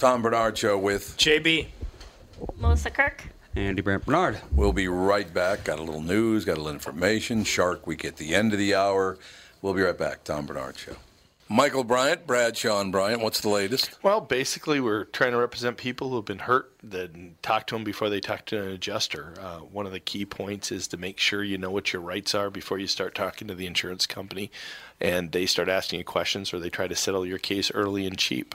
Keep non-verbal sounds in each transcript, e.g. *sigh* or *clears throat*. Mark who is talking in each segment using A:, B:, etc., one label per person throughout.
A: Tom Barnard Show with
B: JB.
C: Melissa Kirk.
D: Andy Brant Barnard.
A: We'll be right back. Got a little news, got a little information. Shark Week at the end of the hour. We'll be right back. Tom Barnard Show. Michael Bryant, Bradshaw and Bryant. What's the latest?
B: Well, basically, we're trying to represent people who have been hurt, then talk to them before they talk to an adjuster. Uh, one of the key points is to make sure you know what your rights are before you start talking to the insurance company and they start asking you questions or they try to settle your case early and cheap.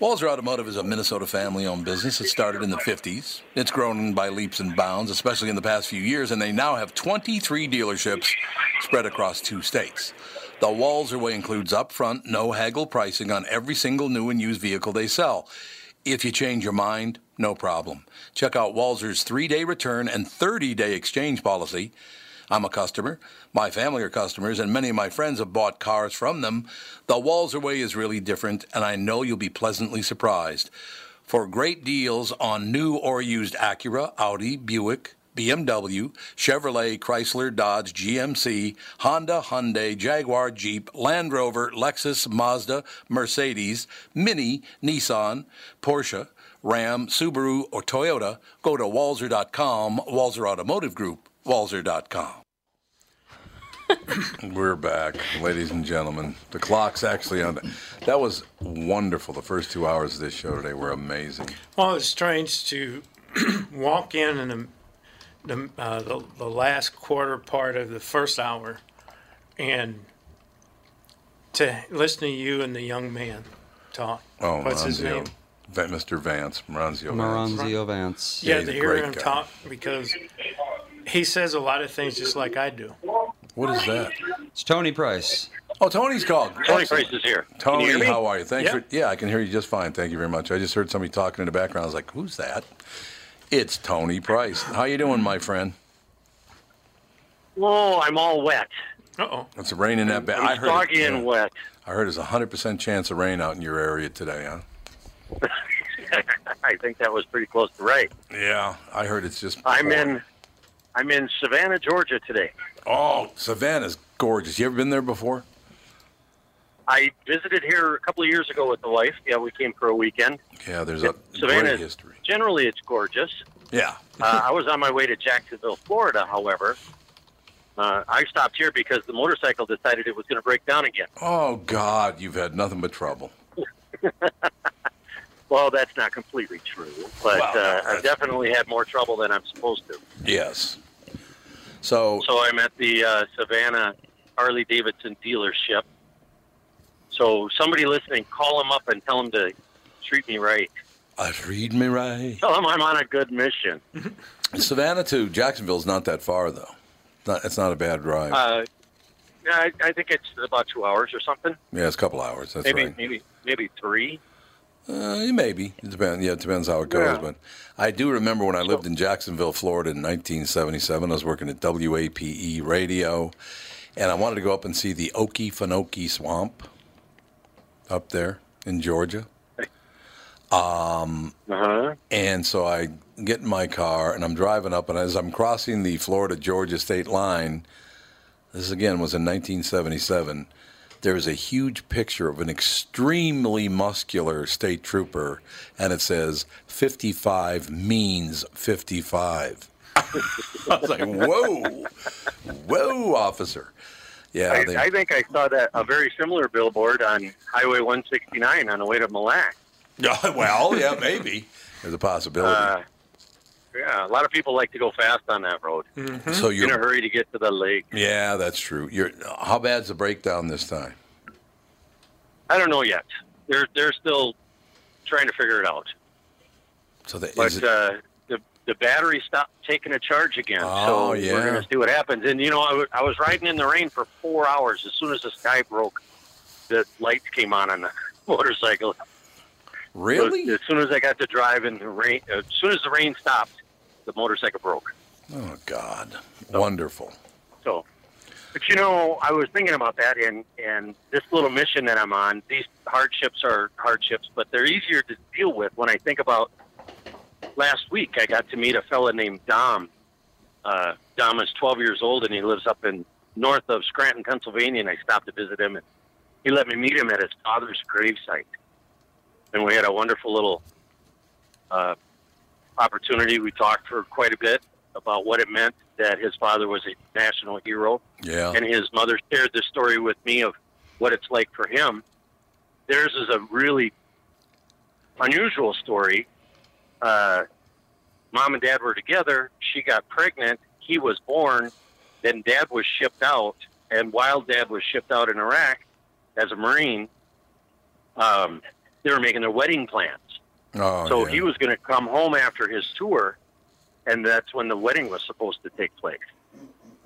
A: Walser Automotive is a Minnesota family owned business. It started in the 50s. It's grown by leaps and bounds, especially in the past few years, and they now have 23 dealerships spread across two states. The Walser way includes upfront, no haggle pricing on every single new and used vehicle they sell. If you change your mind, no problem. Check out Walser's three day return and 30 day exchange policy. I'm a customer. My family are customers, and many of my friends have bought cars from them. The Walser way is really different, and I know you'll be pleasantly surprised. For great deals on new or used Acura, Audi, Buick, BMW, Chevrolet, Chrysler, Dodge, GMC, Honda, Hyundai, Jaguar, Jeep, Land Rover, Lexus, Mazda, Mercedes, Mini, Nissan, Porsche, Ram, Subaru, or Toyota, go to walser.com, Walser Automotive Group, walser.com. *laughs* We're back, ladies and gentlemen. The clock's actually on. That was wonderful. The first two hours of this show today were amazing.
E: Well, it's strange to *clears throat* walk in in the the, uh, the the last quarter part of the first hour, and to listen to you and the young man talk.
A: Oh,
E: What's his
A: Maranzio.
E: name?
A: Mr. Vance, Maranzio Vance.
D: Maranzio Vance.
E: Yeah,
A: he's
E: to
A: a
E: hear
A: great
E: him
A: guy.
E: talk because he says a lot of things just like I do.
A: What is that?
D: It's Tony Price.
A: Oh, Tony's called.
F: Tony
A: Excellent.
F: Price is here.
A: Tony,
F: Can you hear me?
A: how are you? Thanks
E: Yeah.
A: for. Yeah, I can hear you just fine. Thank you very much. I just heard somebody talking in the background. I was like, "Who's that?" It's Tony Price. How you doing, my friend?
F: Oh, I'm all wet.
E: Uh oh.
A: It's raining that bad. I
F: I'm
A: heard.
F: soggy
A: it-
F: and wet.
A: I heard there's a hundred percent chance of rain out in your area today, huh? *laughs*
F: I think that was pretty close to right.
A: Yeah, I heard it's just.
F: I'm
A: pouring.
F: in, I'm in Savannah, Georgia today.
A: Oh, Savannah's gorgeous. You ever been there before?
F: I visited here a couple of years ago with the wife. Yeah, we came for a weekend.
A: Yeah, there's a
F: Savannah,
A: great history.
F: generally it's gorgeous.
A: Yeah.
F: Uh, I was on my way to Jacksonville, Florida, however. Uh, I stopped here because the motorcycle decided it was going to break down again.
A: Oh God, you've had nothing but trouble. *laughs*
F: Well, that's not completely true, but
A: Well,
F: uh, I've definitely had more trouble than I'm supposed to.
A: Yes. So
F: So I'm at the uh, Savannah Harley Davidson dealership. So somebody listening, call him up and tell him to treat me right.
A: Uh, read me right.
F: Tell him I'm on a good mission. *laughs*
A: Savannah to Jacksonville's not that far though. Not, it's not a bad drive.
F: Uh, yeah, I, I think it's about two hours or something.
A: yeah, it's a couple hours. That's
F: maybe
A: right.
F: maybe maybe three.
A: Uh, maybe it depends. Yeah, it depends how it goes.
F: Yeah.
A: But I do remember when I lived in Jacksonville, Florida, in 1977. I was working at WAPE radio, and I wanted to go up and see the Okefenokee Swamp up there in Georgia. Um,
F: Uh-huh.
A: and so I get in my car and I'm driving up, and as I'm crossing the Florida Georgia state line, this again was in 1977. There is a huge picture of an extremely muscular state trooper, and it says 55 means 55. *laughs* I was like, whoa, whoa, officer. Yeah,
F: I,
A: they,
F: I think I saw that a very similar billboard on Highway 169 on the way to Mille Lacs. *laughs*
A: well, yeah, maybe. There's a possibility.
F: Uh, yeah, a lot of people like to go fast on that road.
A: so
F: In a
A: you're, in a
F: hurry to get to the lake.
A: yeah, that's true. You're, how bad's the breakdown this time?
F: I don't know yet. They're they're still trying to figure it out.
A: So the,
F: But
A: is it,
F: uh, the the battery stopped taking a charge again.
A: Oh,
F: so
A: yeah.
F: we're going to see what happens. And you know, I I was riding in the rain for four hours. As soon as the sky broke, the lights came on on the *laughs* motorcycle. So
A: really?
F: as soon as I got to drive in the rain, as soon as the rain stopped, the motorcycle broke.
A: Oh God, wonderful.
F: So, but you know, I was thinking about that, and and this little mission that I'm on, these hardships are hardships, but they're easier to deal with when I think about. Last week, I got to meet a fella named Dom. Uh, Dom is 12 years old, and he lives up in north of Scranton, Pennsylvania. And I stopped to visit him, and he let me meet him at his father's gravesite. And we had a wonderful little uh, opportunity. We talked for quite a bit about what it meant that his father was a national hero,
A: Yeah.
F: and his mother shared this story with me of what it's like for him. Theirs is a really unusual story. Uh, mom and dad were together. She got pregnant. He was born. Then dad was shipped out. And while dad was shipped out in Iraq as a Marine, um, they were making their wedding plans.
A: Oh,
F: So
A: yeah.
F: he was going to come home after his tour, and that's when the wedding was supposed to take place.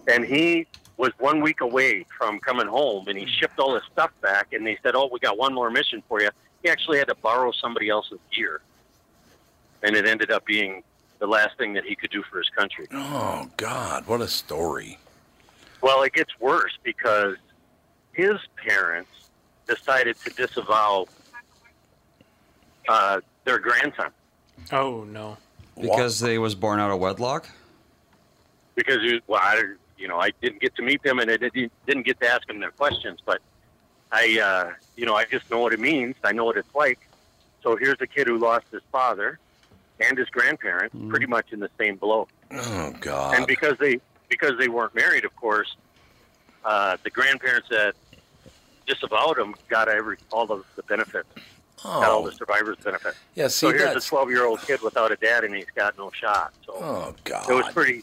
F: And he was one week away from coming home, and he shipped all his stuff back. And they said, "Oh, we got one more mission for you." He actually had to borrow somebody else's gear, and it ended up being the last thing that he could do for his country.
A: Oh God, what a story.
F: Well, it gets worse because his parents decided to disavow uh, their grandson.
E: Oh no.
D: Because they was born out of wedlock?
F: because you, well, I, you know, I didn't get to meet them and I didn't, didn't get to ask them their questions, but I, uh, you know, I just know what it means. I know what it's like. So here's a kid who lost his father and his grandparents pretty much in the same blow.
A: Oh God.
F: And because they, because they weren't married, of course, uh, the grandparents that disavowed him got every, all of the benefits, got all
A: oh,
F: the survivor's benefits.
A: yeah. See,
F: So here's a 12 year old kid without a dad and he's got no shot. So
A: Oh God.
F: it was pretty.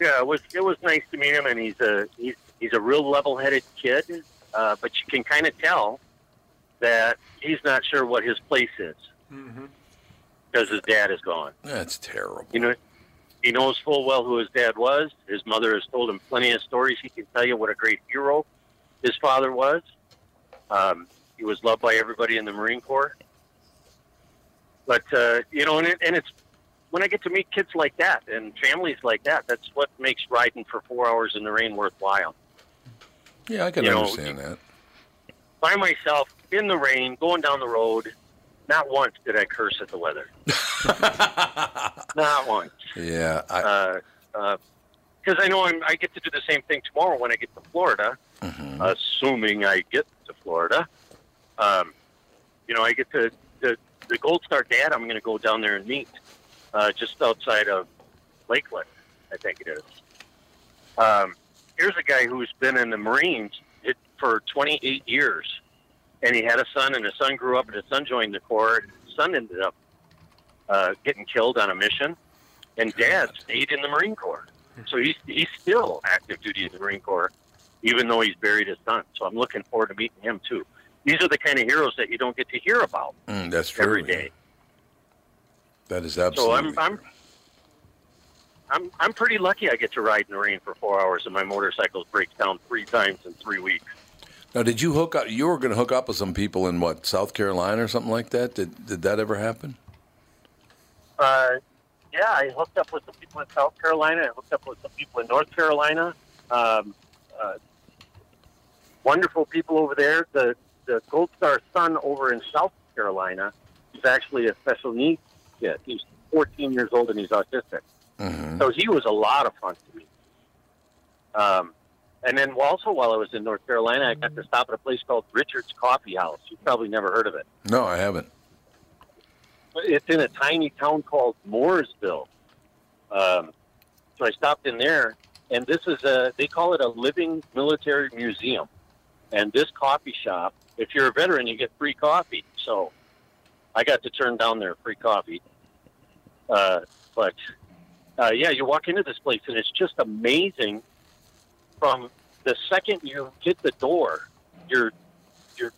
F: Yeah, it was it was nice to meet him, and he's a he's he's a real level-headed kid, uh, but you can kind of tell that he's not sure what his place is
E: Mm-hmm.
F: because his dad is gone.
A: That's terrible.
F: You know, he knows full well who his dad was. His mother has told him plenty of stories. He can tell you what a great hero his father was. Um, he was loved by everybody in the Marine Corps. But uh, you know, and, it, and it's when I get to meet kids like that and families like that, that's what makes riding for four hours in the rain worthwhile.
A: Yeah, I can
F: you know,
A: understand that.
F: By myself in the rain, going down the road. Not once did I curse at the weather. *laughs* Not once.
A: Yeah. I,
F: because uh, I know I'm, I get to do the same thing tomorrow when I get to Florida,
A: mhm.
F: assuming I get to Florida. Um, you know, I get to the, the Gold Star Dad. I'm going to go down there and meet uh, just outside of Lakeland, I think it is. Um, here's a guy who's been in the Marines it, for 28 years, and he had a son, and his son grew up, and his son joined the Corps. And his son ended up uh, getting killed on a mission, and Dad stayed in the Marine Corps. So he's he's still active duty in the Marine Corps, even though he's buried his son. So I'm looking forward to meeting him too. These are the kind of heroes that you don't get to hear about
A: Mm, that's true.
F: every day.
A: That is
F: So
A: absolutely.
F: I'm I'm I'm I'm pretty lucky. I get to ride in the rain for four hours, and my motorcycle breaks down three times in three weeks.
A: now, did you hook up? You were going to hook up with some people in what South Carolina or something like that. Did did that ever happen?
F: Uh, yeah, I hooked up with some people in South Carolina. I hooked up with some people in North Carolina. Um, uh, wonderful people over there. The the Gold Star son over in South Carolina is actually a special needs kid. He's 14 years old and he's autistic.
A: Mm-hmm.
F: So he was a lot of fun to me. Um, and then also while I was in North Carolina, I got to stop at a place called Richard's Coffee House. You've probably never heard of it.
A: No, I haven't.
F: It's in a tiny town called Mooresville. Um, so I stopped in there, and this is a, they call it a living military museum. And this coffee shop, if you're a veteran, you get free coffee. So I got to turn down their free coffee. Uh, but uh, yeah, you walk into this place, and it's just amazing. From the second you hit the door, you're you're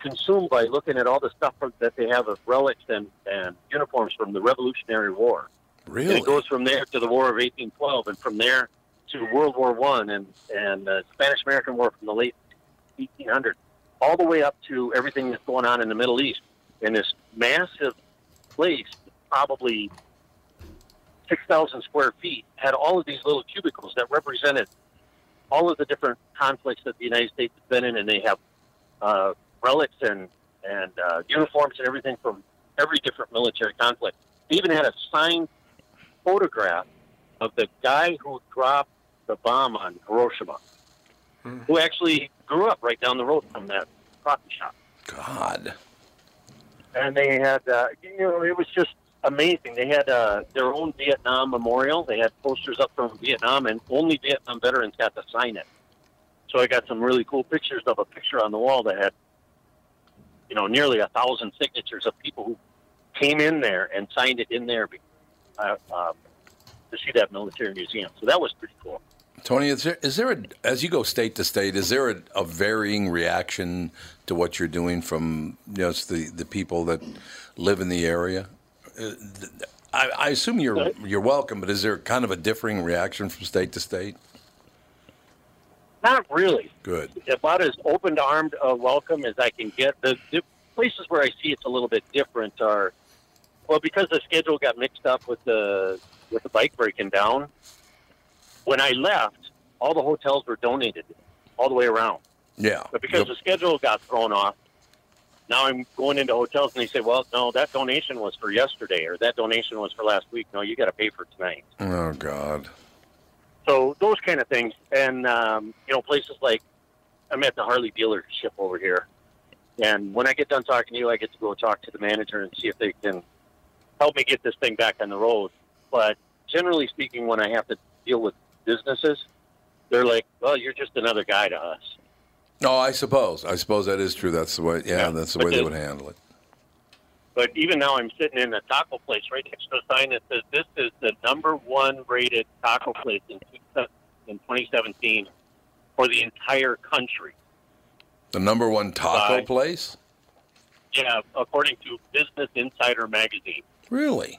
F: consumed by looking at all the stuff from, that they have of relics and, and uniforms from the Revolutionary War. And
A: Really?
F: it goes from there to the War of 1812, and from there to World War One and and uh, Spanish American War from the late 1800s, all the way up to everything that's going on in the Middle East. In this massive place, probably 6,000 square feet, had all of these little cubicles that represented all of the different conflicts that the United States has been in, and they have uh, relics and and uh, uniforms and everything from every different military conflict. They even had a signed photograph of the guy who dropped the bomb on Hiroshima, who actually grew up right down the road from that coffee shop.
A: God.
F: And they had, uh, you know, it was just amazing. They had uh, their own Vietnam memorial. They had posters up from Vietnam, and only Vietnam veterans got to sign it. So I got some really cool pictures of a picture on the wall that had, you know, nearly a thousand signatures of people who came in there and signed it in there uh, uh, to see that military museum. So that was pretty cool.
A: Tony, is there, is there a, as you go state to state, is there a, a varying reaction to what you're doing from you know, the, the people that live in the area? Uh, I, I assume you're you're welcome, but is there kind of a differing reaction from state to state?
F: Not really.
A: Good.
F: about as open armed a welcome as I can get. The, the places where I see it's a little bit different are, well, because the schedule got mixed up with the with the bike breaking down. When I left, all the hotels were donated all the way around.
A: Yeah.
F: But because the schedule got thrown off, now I'm going into hotels and they say, well, no, that donation was for yesterday or that donation was for last week. No, you got to pay for tonight.
A: Oh God.
F: So those kind of things, and um, you know, places like I'm at the Harley dealership over here, and when I get done talking to you, I get to go talk to the manager and see if they can help me get this thing back on the road. But generally speaking, when I have to deal with businesses, they're like, "Well, you're just another guy to us."
A: No, I suppose. I suppose that is true. That's the way. Yeah,
F: Yeah,
A: that's the
F: but
A: way they would handle it.
F: But even now, I'm sitting in a taco place right next to a sign that says this is the number one rated taco place in, 2017 for the entire country.
A: The number one taco
F: Bye.
A: place.
F: Yeah, according to Business Insider magazine.
A: Really?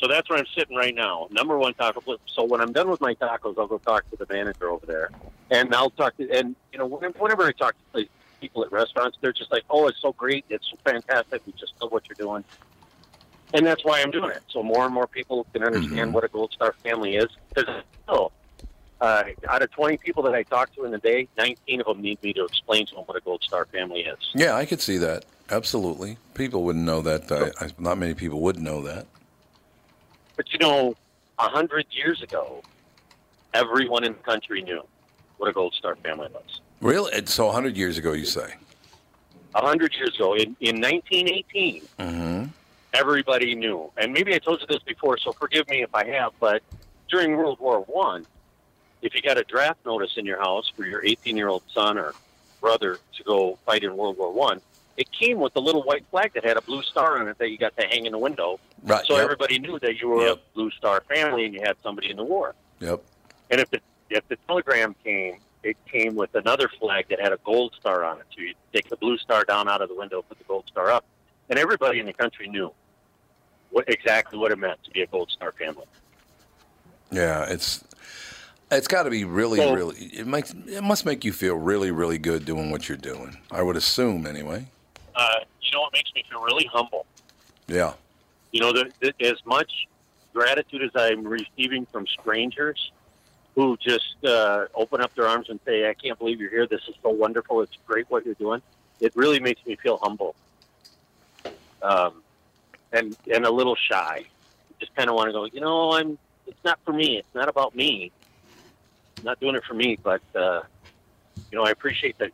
F: So that's where I'm sitting right now. Number one taco place. So when I'm done with my tacos, I'll go talk to the manager over there, and I'll talk to and you know whenever I talk to people at restaurants, they're just like, "Oh, it's so great, it's so fantastic. We just love what you're doing," and that's why I'm doing it. So more and more people can understand what a Gold Star family is. Because still, uh, out of 20 people that I talk to in the day, 19 of them need me to explain to them what a Gold Star family is.
A: Yeah, I could see that. Absolutely. People wouldn't know that. I, I, not many people would know that.
F: But you know, a hundred years ago, everyone in the country knew what a Gold Star family was.
A: Really? And So 100 years ago, you say?
F: A hundred years ago, in, in 1918,
A: Mm-hmm.
F: everybody knew. And maybe I told you this before, so forgive me if I have. But during World War One, if you got a draft notice in your house for your 18-year-old son or brother to go fight in World War One, it came with a little white flag that had a blue star on it that you got to hang in the window.
A: Right.
F: So
A: yep.
F: everybody knew that you were a Blue Star family and you had somebody in the war.
A: Yep.
F: And if the if the telegram came it came with another flag that had a gold star on it. So you take the blue star down out of the window, put the gold star up, and everybody in the country knew what exactly what it meant to be a gold star family.
A: Yeah, it's it's got to be really,
F: So-
A: really. It makes it must make you feel really, really good doing what you're doing. I would assume, anyway.
F: Uh, you know, it makes me feel really humble.
A: Yeah.
F: You know, the, the, as much gratitude as I'm receiving from strangers who just uh, open up their arms and say, "I can't believe you're here. This is so wonderful. It's great what you're doing." It really makes me feel humble, um, and and a little shy. Just kind of want to go. You know, I'm. It's not for me. It's not about me. I'm not doing it for me, but uh, you know, I appreciate the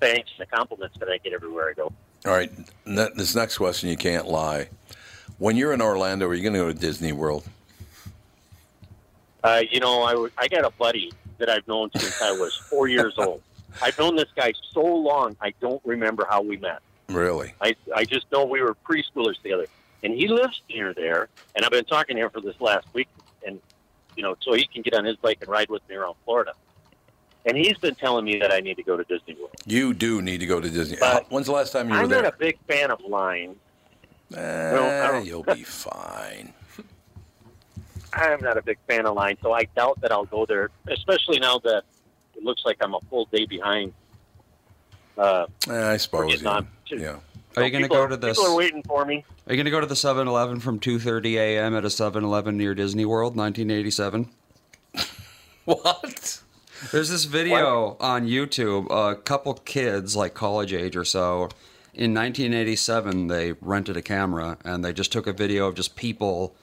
F: thanks and the compliments that I get everywhere I go.
A: All right. This next question, you can't lie. When you're in Orlando, are you going to go to Disney World?
F: Uh, you know, I, w- I got a buddy that I've known since I was four years *laughs* old. I've known this guy so long, I don't remember how we met.
A: Really?
F: I, I just know we were preschoolers together. And he lives near there, and I've been talking to him for this last week, and, you know, so he can get on his bike and ride with me around Florida. And he's been telling me that I need to go to Disney World.
A: You do need to go to Disney.
F: But
A: How- When's the last time you were
F: I'm
A: there?
F: not a big fan of lines.
A: Eh,
F: well,
A: you'll be fine. *laughs*
F: I'm not a big fan of lines, so I doubt that I'll go there, especially now that it looks like I'm a full day behind. Uh,
A: Eh, I suppose.
F: getting
A: Yeah. yeah.
D: Are you going to go to this?
F: People are waiting for me.
D: Are you going to go to the 7-Eleven from 2:30 a.m. at a 7-Eleven near Disney World, 1987? *laughs*
A: What?
D: There's this video on YouTube. A couple kids, like college age or so, in 1987, they rented a camera and they just took a video of just people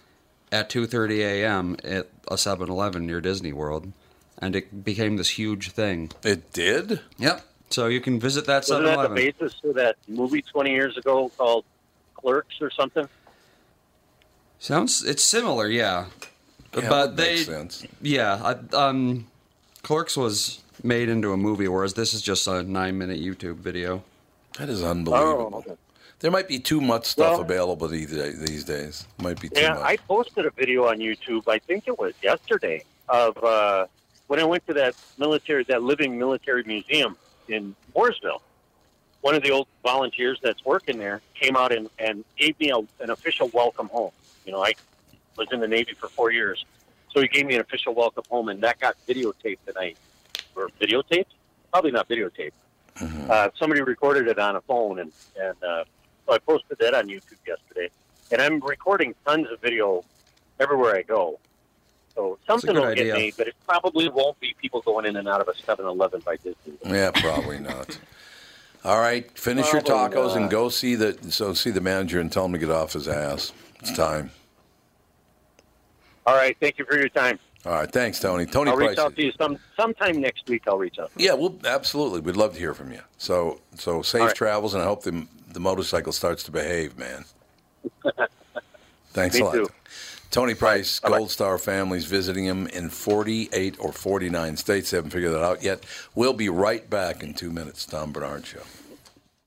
D: at 2:30 a.m. at a 7-Eleven near Disney World, and it became this huge thing.
A: It did?
D: Yep. So you can visit that
F: Wasn't that the basis for that movie 20 years ago called Clerks or something?
D: Sounds it's similar, yeah.
A: Yeah,
D: but
A: that
D: they,
A: makes sense.
D: yeah, I, um, Clerks was made into a movie, whereas this is just a nine-minute YouTube video.
A: That is unbelievable.
F: Oh, okay.
A: There might be too much stuff
F: Well-
A: available these, these days. Might be too
F: Yeah,
A: much.
F: I posted a video on YouTube. I think it was yesterday of uh, when I went to that military, that living military museum in Mooresville. One of the old volunteers that's working there came out and, and gave me a, an official welcome home. You know, I was in the Navy for four years, so he gave me an official welcome home, and that got videotaped tonight. Or videotaped? Probably not videotaped. Uh, somebody recorded it on a phone, and and uh, so I posted that on YouTube yesterday. And I'm recording tons of video everywhere I go. So something will
D: idea.
F: get made, but it probably won't be people going in and out of a 7-Eleven by Disney.
A: Yeah, probably not. All right, finish your
F: Probably
A: tacos and go see the so see the manager and tell him to get off his ass. It's time.
F: All right, thank you for your time.
A: All right, thanks, Tony. Tony
F: I'll
A: Price.
F: reach out to you some sometime next week. I'll reach out.
A: Yeah, well, absolutely. We'd love to hear from you. So so safe
F: All right.
A: travels, and I hope the the motorcycle starts to behave, man. *laughs* Thanks
F: Me
A: a lot.
F: too.
A: Tony Price,
F: Bye-bye.
A: Gold Star families visiting him in 48 or 49 states. They haven't figured that out yet. We'll be right back in two minutes. Tom Barnard Show.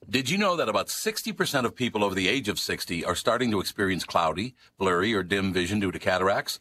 A: Did you know that about 60% of people over the age of 60 are starting to experience cloudy, blurry, or dim vision due to cataracts?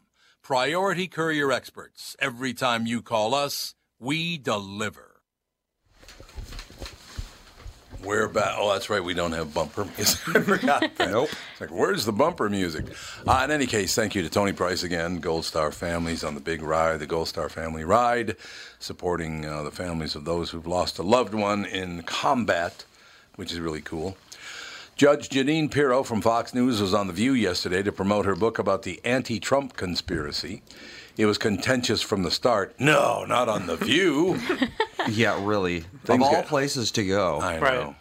A: Priority Courier Experts. Every time you call us, we deliver. We're back. Oh, that's right. We don't have bumper music. *laughs* I forgot that.
D: Nope.
A: It's like, where's the bumper music? Uh, in any case, thank you to Tony Price again, Gold Star Families on the big ride, the Gold Star Family Ride, supporting uh, the families of those who've lost a loved one in combat, which is really cool. Judge Jeanine Pirro from Fox News was on The View yesterday to promote her book about the anti Trump conspiracy. It was contentious from the start. No, not on The View. *laughs*
D: Yeah, really.
A: Things
D: of all
A: get-
D: places to go.
A: I know.
E: Right.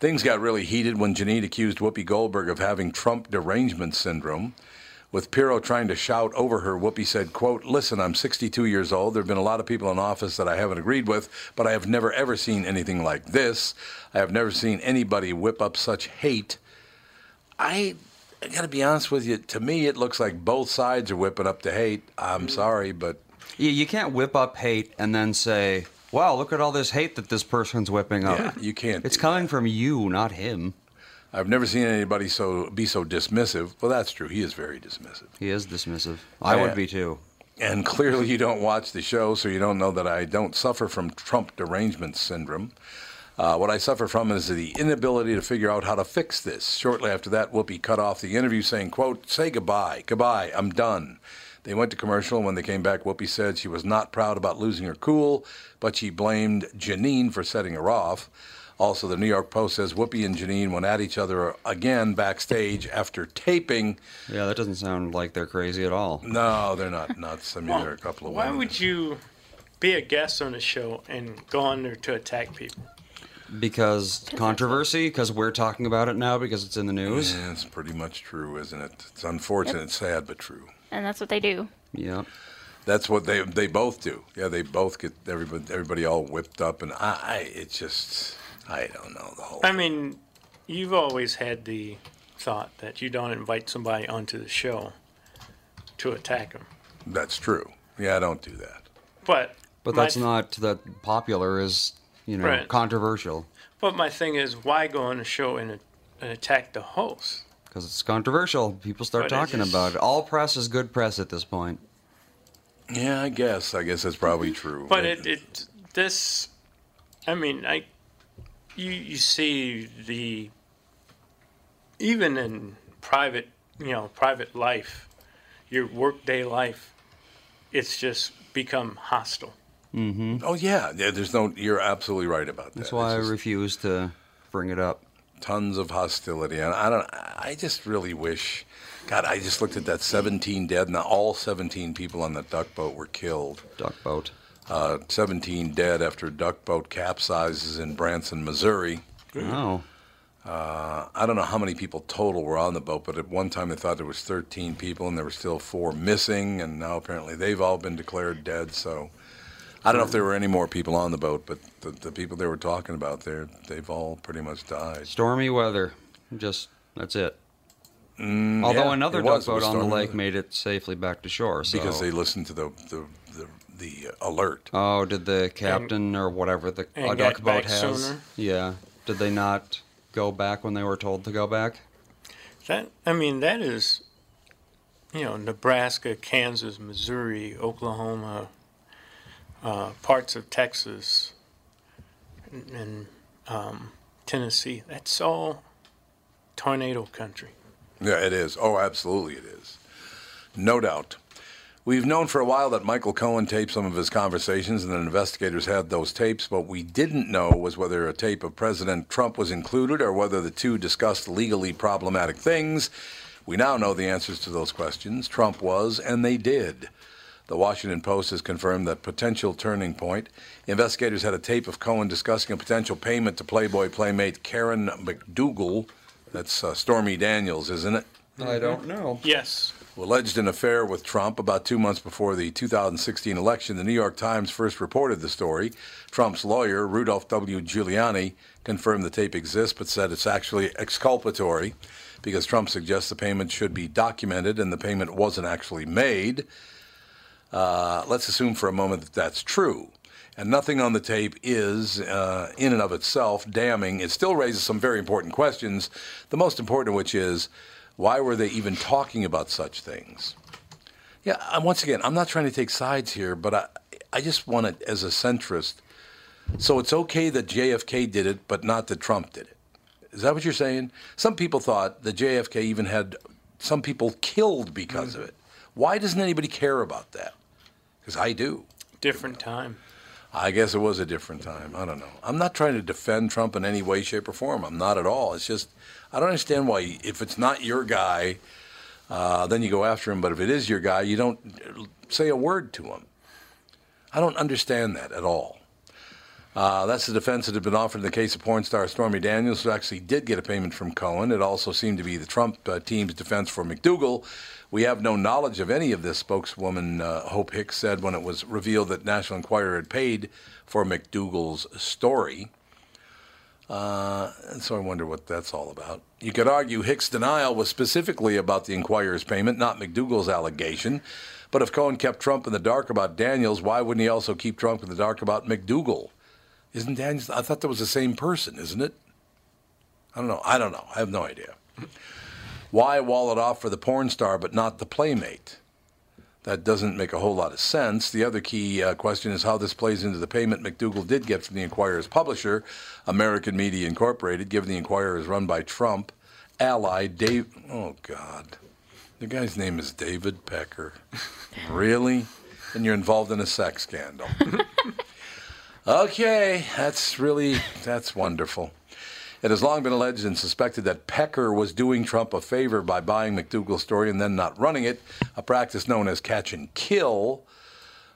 A: Things got really heated when Jeanine accused Whoopi Goldberg of having Trump derangement syndrome. With Pirro trying to shout over her, Whoopi said, quote, Listen, I'm 62 years old. There have been a lot of people in office that I haven't agreed with, but I have never, ever seen anything like this. I have never seen anybody whip up such hate. I, I got to be honest with you. To me, it looks like both sides are whipping up the hate. I'm sorry, but
D: Yeah, you can't whip up hate and then say, wow, look at all this hate that this person's whipping up.
A: yeah, you can't.
D: It's coming from you, not him.
A: I've never seen anybody so be so dismissive. Well, that's true. He is very dismissive.
D: He is dismissive. I
A: Yeah.
D: would be too.
A: And clearly, you don't watch the show, so you don't know that I don't suffer from Trump derangement syndrome. Uh, what I suffer from is the inability to figure out how to fix this. Shortly after that, Whoopi cut off the interview saying, quote, say goodbye, goodbye, I'm done. They went to commercial, and when they came back, Whoopi said she was not proud about losing her cool, but she blamed Jeanine for setting her off. Also, the New York Post says Whoopi and Jeanine went at each other again backstage after taping.
D: Yeah, that doesn't sound like they're crazy at all.
A: No, they're not nuts. I mean, they're a couple of
E: Why
A: women.
E: would you be a guest on a show and go on there to attack people?
D: Because controversy, because we're talking about it now because it's in the news.
A: Yeah, it's pretty much true, isn't it? It's unfortunate, it's sad, but true.
C: And that's what they do.
D: Yep.
A: That's what they they both do. Yeah, they both get everybody everybody all whipped up, and I, I it's just I don't know the whole.
E: I mean, you've always had the thought that you don't invite somebody onto the show to attack them.
A: That's true. Yeah, I don't do that.
E: But
D: But
E: my
D: that's not that popular as, you know,
E: Right.
D: controversial.
E: But my thing is, why go on the show and, and attack the host?
D: Because it's controversial. People start
E: But
D: talking
E: just-
D: about it. All press is good press at this point.
A: Yeah, I guess. I guess that's probably true.
E: But it, it this, I mean, I, you you see the, even in private, you know, private life, your workday life, it's just become hostile. Mm-hmm.
A: oh yeah, yeah. There's no. You're absolutely right about that.
D: That's why I
A: It's just
D: refuse to bring it up.
A: tons of hostility, and I don't. I just really wish. God, I just looked at that 17 dead, and all 17 people on that duck boat were killed.
D: Duck boat.
A: Uh, 17 dead after a duck boat capsizes in Branson, Missouri.
D: Oh.
A: Uh, I don't know how many people total were on the boat, but at one time they thought there was 13 people, and there were still four missing, and now apparently they've all been declared dead. So I don't know if there were any more people on the boat, but the, the people they were talking about there, they've all pretty much died.
D: Stormy weather. Just, that's it. Although
A: Mm, yeah,
D: another duck
A: was.
D: Boat on the lake
A: weather.
D: made it safely back to shore. So.
A: because they listened to the the, the, the alert.
D: Oh, did the captain or whatever the
E: and
D: duck
E: got
D: boat
E: back
D: has?
E: sooner?
D: Yeah. Did they not go back when they were told to go back?
E: That I mean, that is, you know, Nebraska, Kansas, Missouri, Oklahoma, uh, parts of Texas, and, and um, Tennessee. That's all tornado country.
A: Yeah, it is. Oh, absolutely, it is. No doubt. We've known for a while that Michael Cohen taped some of his conversations and that investigators had those tapes. What we didn't know was whether a tape of President Trump was included or whether the two discussed legally problematic things. We now know the answers to those questions. Trump was, and they did. The Washington Post has confirmed that potential turning point. Investigators had a tape of Cohen discussing a potential payment to Playboy playmate Karen McDougal. That's uh, Stormy Daniels, isn't it?
D: I don't know.
E: Yes,
A: who alleged an affair with Trump about two months before the 2016 election. The New York Times first reported the story. Trump's lawyer, Rudolph W. Giuliani, confirmed the tape exists, but said it's actually exculpatory because Trump suggests the payment should be documented and the payment wasn't actually made. Uh, let's assume for a moment that that's true. And nothing on the tape is, uh, in and of itself, damning. It still raises some very important questions, the most important of which is why were they even talking about such things? Yeah, and once again, I'm not trying to take sides here, but I, I just want it as a centrist. So it's okay that JFK did it, but not that Trump did it. Is that what you're saying? Some people thought that JFK even had some people killed because of hmm. it. Why doesn't anybody care about that? Because I do.
E: Different time.
A: I guess it was a different time. I don't know. I'm not trying to defend Trump in any way, shape, or form. I'm not at all. It's just I don't understand why if it's not your guy, uh, then you go after him. But if it is your guy, you don't say a word to him. I don't understand that at all. Uh, that's the defense that had been offered in the case of porn star Stormy Daniels, who actually did get a payment from Cohen. It also seemed to be the Trump uh, team's defense for McDougal. We have no knowledge of any of this, spokeswoman uh, Hope Hicks said when it was revealed that National Enquirer had paid for McDougal's story. Uh, and so I wonder what that's all about. You could argue Hicks' denial was specifically about the Enquirer's payment, not McDougal's allegation. But if Cohen kept Trump in the dark about Daniels, why wouldn't he also keep Trump in the dark about McDougal? Isn't Daniels? I thought that was the same person, isn't it? I don't know. I don't know. I have no idea. Why wall it off for the porn star but not the playmate? That doesn't make a whole lot of sense. The other key uh, question is how this plays into the payment McDougal did get from the Enquirer's publisher, American Media Incorporated, given the Enquirer is run by Trump ally Dave. Oh God, the guy's name is David Pecker. *laughs* really? And you're involved in a sex scandal. *laughs* okay, that's really that's wonderful. It has long been alleged and suspected that Pecker was doing Trump a favor by buying McDougal's story and then not running it, a practice known as catch and kill.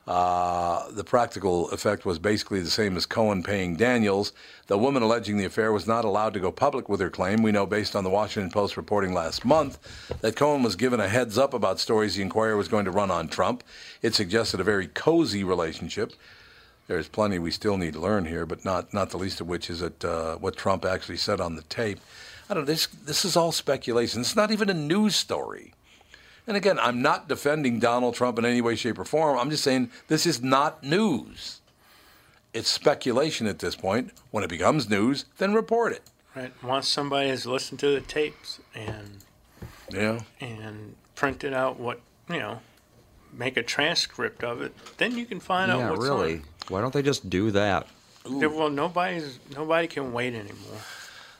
A: Uh, the practical effect was basically the same as Cohen paying Daniels. The woman alleging the affair was not allowed to go public with her claim. We know, based on the Washington Post reporting last month, that Cohen was given a heads up about stories the Enquirer was going to run on Trump. It suggested a very cozy relationship. There's plenty we still need to learn here, but not not the least of which is that uh, what Trump actually said on the tape. I don't know. This this is all speculation. It's not even a news story. And again, I'm not defending Donald Trump in any way, shape, or form. I'm just saying this is not news. It's speculation at this point. When it becomes news, then report it.
E: Right. Once somebody has listened to the tapes and
A: Yeah.
E: and printed out what you know, make a transcript of it, then you can find out
D: yeah,
E: what's
D: really. Why don't they just do that?
E: on. Yeah, Well, nobody's nobody can wait anymore.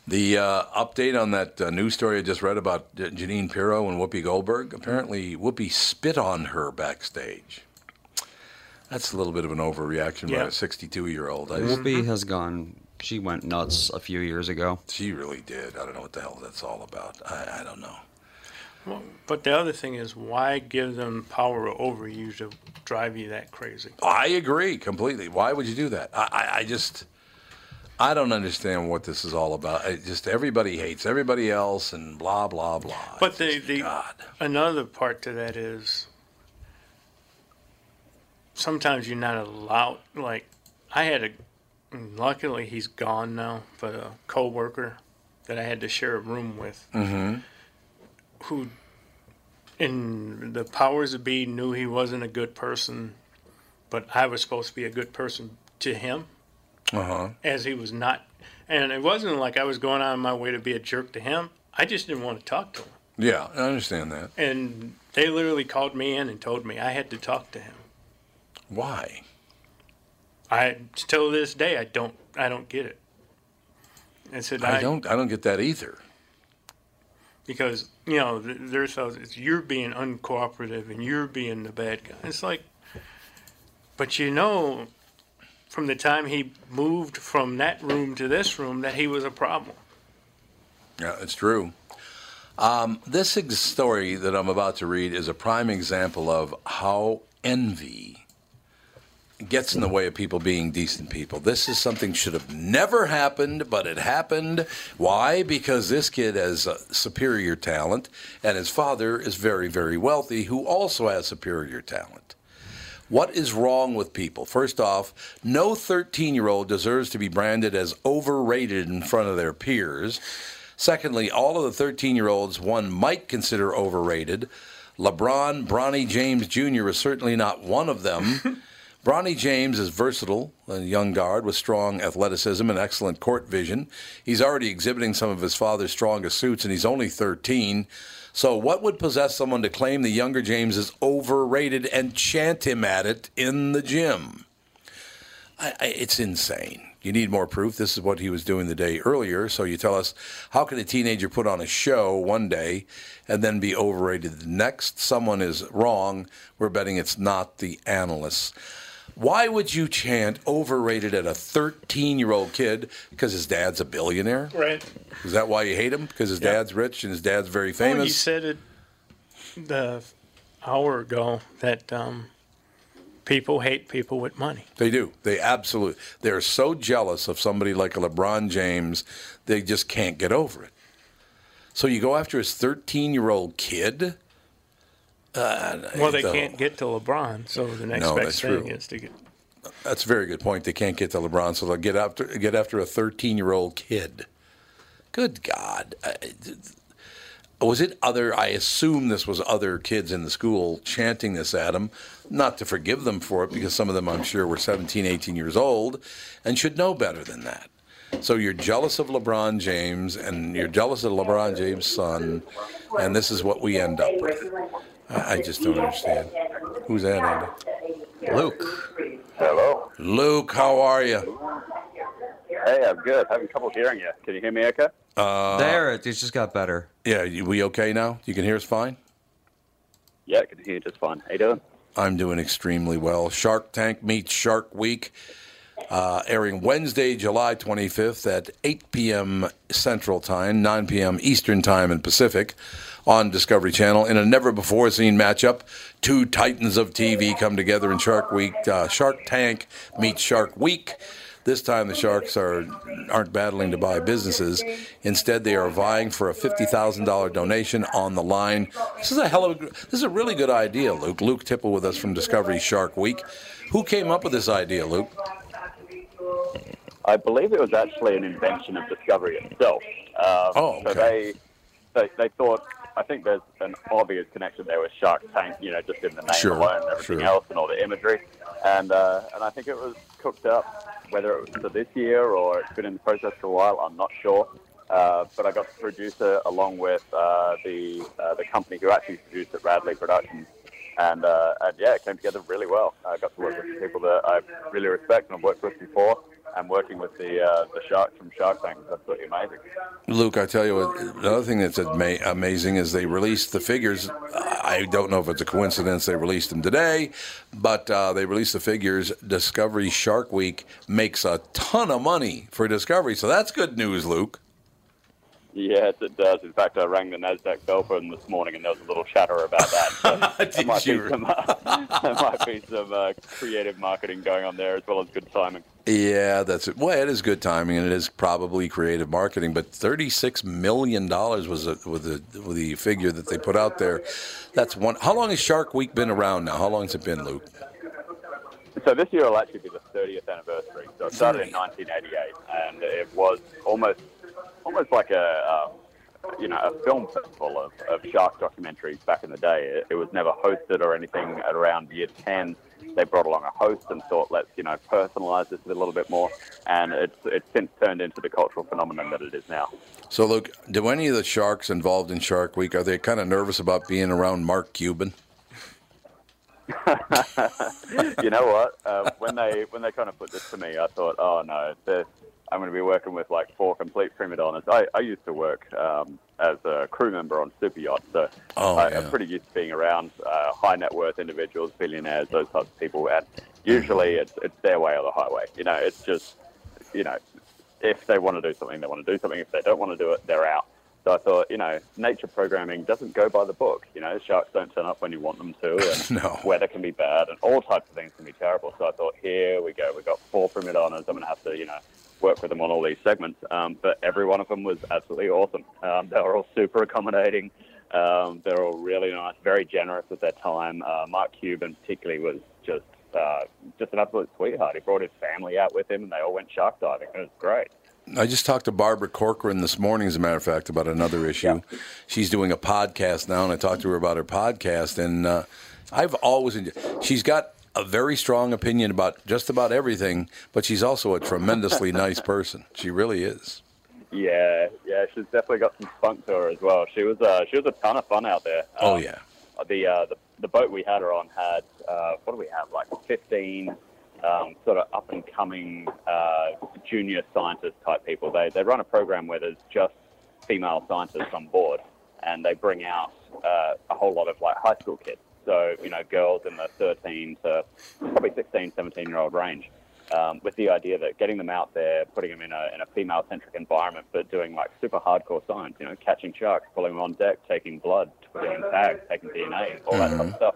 A: The uh, update on that uh, news story I just read about Jeanine Pirro and Whoopi Goldberg. Apparently, Whoopi spit on her backstage. That's a little bit of an overreaction by
E: Yeah.
A: a 62 year old. I
D: Whoopi has gone. She went nuts a few years ago.
A: She really did. I don't know what the hell that's all about. I, I don't know.
E: Well, but the other thing is, why give them power over you to drive you that crazy?
A: I agree completely. Why would you do that? I, I, I just, I don't understand what this is all about. I just everybody hates everybody else and blah blah blah.
E: But the,
A: just,
E: the
A: God.
E: another part to that is sometimes you're not allowed. Like I had a, luckily he's gone now, but a coworker that I had to share a room with, mm-hmm. Who, in the powers that be, knew he wasn't a good person, but I was supposed to be a good person to him
A: Uh huh.
E: as he was not. And it wasn't like I was going on my way to be a jerk to him. I just didn't want to talk to him.
A: Yeah, I understand that.
E: And they literally called me in and told me I had to talk to him.
A: Why?
E: I till this day I don't I don't get it. I said
A: I don't. I don't get that either.
E: Because you know th- there's those it's you're being uncooperative and you're being the bad guy. It's like, but you know, from the time he moved from that room to this room, that he was a problem.
A: Yeah, it's true. Um, this ex- story that I'm about to read is a prime example of how envy gets in the way of people being decent people. This is something should have never happened, but it happened. Why? Because this kid has superior talent, and his father is very, very wealthy, who also has superior talent. What is wrong with people? First off, no 13 year old deserves to be branded as overrated in front of their peers. Secondly, all of the 13 year olds one might consider overrated. LeBron Bronny James Jr. is certainly not one of them. *laughs* Bronny James is versatile, a young guard with strong athleticism and excellent court vision. He's already exhibiting some of his father's strongest suits, and he's only 13. So, what would possess someone to claim the younger James is overrated and chant him at it in the gym? I, I, it's insane. You need more proof. This is what he was doing the day earlier. So you tell us, how can a teenager put on a show one day and then be overrated the next? Someone is wrong. We're betting it's not the analysts. Why would you chant overrated at a 13 year old kid because his dad's a billionaire?
E: Right.
A: Is that why you hate him? Because his dad's rich and his dad's very famous?
E: you said it the hour ago that um, people hate people with money.
A: They do. They absolutely. They're so jealous of somebody like a LeBron James, they just can't get over it. So you go after his 13 year old kid? Uh,
E: Well, they
A: the-
E: can't get to LeBron, so the next
A: No,
E: best
A: that's
E: thing
A: true.
E: is to get.
A: That's a very good point. They can't get to LeBron, so they'll get after get after a 13 year old kid. Good God. I- Was it other? I assume this was other kids in the school chanting this at him. Not to forgive them for it, because some of them, I'm sure, were 17, 18 years old and should know better than that. So you're jealous of LeBron James, and you're jealous of LeBron James' son, and this is what we end up with. I I just don't understand. Who's that, Andy?
D: Luke.
G: Hello.
A: Luke, how are you?
G: Hey, I'm good. Having trouble hearing you. Can you hear me okay?
A: Uh,
D: there, it just got better.
A: Yeah, you- we okay now? You can hear us fine?
G: Yeah, I can hear you just fine. How you doing?
A: I'm doing extremely well. Shark Tank meets Shark Week, uh, airing Wednesday, July 25th at 8 p.m. Central Time, 9 p.m. Eastern Time and Pacific on Discovery Channel. In a never before seen matchup, two titans of TV come together in Shark Week. Uh, Shark Tank meets Shark Week. This time the Sharks are aren't battling to buy businesses. Instead, they are vying for a fifty thousand dollar donation on the line. This is a hell of a this is a really good idea, Luke. Luke Tipple with us from Discovery Shark Week. Who came up with this idea, Luke?
G: I believe it was actually an invention of Discovery itself. Um,
A: Oh,
G: So they, they they thought. I think there's an obvious connection there with Shark Tank. You know, just in the name
A: Sure,
G: alone, and everything
A: sure.
G: else, and all the imagery. And uh, and I think it was cooked up. Whether it was for this year or it's been in the process for a while, I'm not sure. Uh, but I got to produce it along with uh, the uh, the company who actually produced it, Radley Productions. And, uh, and yeah, it came together really well. I got to work with people that I really respect and I've worked with before, and working with the uh, the sharks from Shark Tank is absolutely amazing.
A: Luke, I tell you what, another thing that's ama- amazing is they released the figures. I don't know if it's a coincidence they released them today, but uh, they released the figures. Discovery Shark Week makes a ton of money for Discovery, so that's good news, Luke.
G: Yes, it does. In fact, I rang the Nasdaq bell for them this morning, and there was a little chatter about that. So *laughs* there might
A: you?
G: be some, uh, *laughs* there might be some uh, creative marketing going on there as well as good timing.
A: Yeah, that's it. Well, it is good timing, and it is probably creative marketing. But thirty-six million dollars was a, was the was the figure that they put out there. That's one. How long has Shark Week been around now? How long has it been, Luke?
G: So this year will actually be the 30th anniversary. So it started in 1988, and it was almost almost like a um, you know a film festival of, of shark documentaries back in the day. It, it was never hosted or anything. At around year 10, they brought along a host and thought, let's you know personalize this a little bit more, and it's it's since turned into the cultural phenomenon that it is now.
A: So, Luke, do any of the sharks involved in Shark Week are they kind of nervous about being around Mark Cuban? *laughs*
G: you know what? Uh, when they when they kind of put this to me, I thought, oh no, I'm going to be working with like four complete prima donnas. I, I used to work um, as a crew member on super yachts, so
A: Oh,
G: I,
A: yeah.
G: I'm pretty used to being around uh, high net worth individuals, billionaires, those types of people, and usually it's it's their way or the highway. You know, it's just you know, if they want to do something, they want to do something. If they don't want to do it, they're out. So I thought, you know, nature programming doesn't go by the book. You know, sharks don't turn up when you want them to, *laughs* and
A: No.
G: weather can be bad, and all types of things can be terrible. So I thought, here we go. We've got four primadonnas. I'm going to have to, you know, work with them on all these segments. Um, but every one of them was absolutely awesome. Um, they were all super accommodating. Um, they're all really nice, very generous with their time. Uh, Mark Cuban particularly was just uh, just an absolute sweetheart. He brought his family out with him, and they all went shark diving. It was great.
A: I just talked to Barbara Corcoran this morning, as a matter of fact, about another issue. She's doing a podcast now, and I talked to her about her podcast. And uh, I've always, enjoyed, she's got a very strong opinion about just about everything, but she's also a tremendously *laughs* nice person. She really is.
G: Yeah, yeah, she's definitely got some spunk to her as well. She was uh, she was a ton of fun out there.
A: Oh
G: Um,
A: yeah.
G: The uh, the the boat we had her on had uh, what do we have like fifteen um, sort of up and coming uh, junior scientist type people. They they run a program where there's just female scientists on board, and they bring out uh, a whole lot of like high school kids. So you know, girls in the 13 to probably 16, 17 year old range. Um, with the idea that getting them out there, putting them in a, in a female-centric environment, but doing like super hardcore science, you know, catching sharks, pulling them on deck, taking blood, putting in tags, taking DNA, all that type of stuff.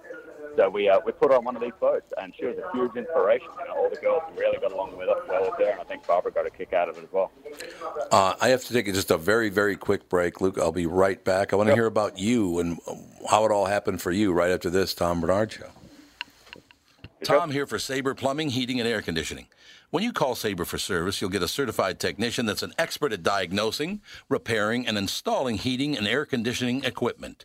G: So we uh, we put her on one of these boats, and she was a huge inspiration. You know, all the girls really got along with us well with her, and I think Barbara got a kick out of it as well.
A: Uh, I have to take just a very, very quick break, Luke. I'll be right back. I want to hear about you and how it all happened for you right after this Tom Barnard show. Tom here for Sabre Plumbing, Heating, and Air Conditioning. When you call Sabre for service, you'll get a certified technician that's an expert at diagnosing, repairing, and installing heating and air conditioning equipment.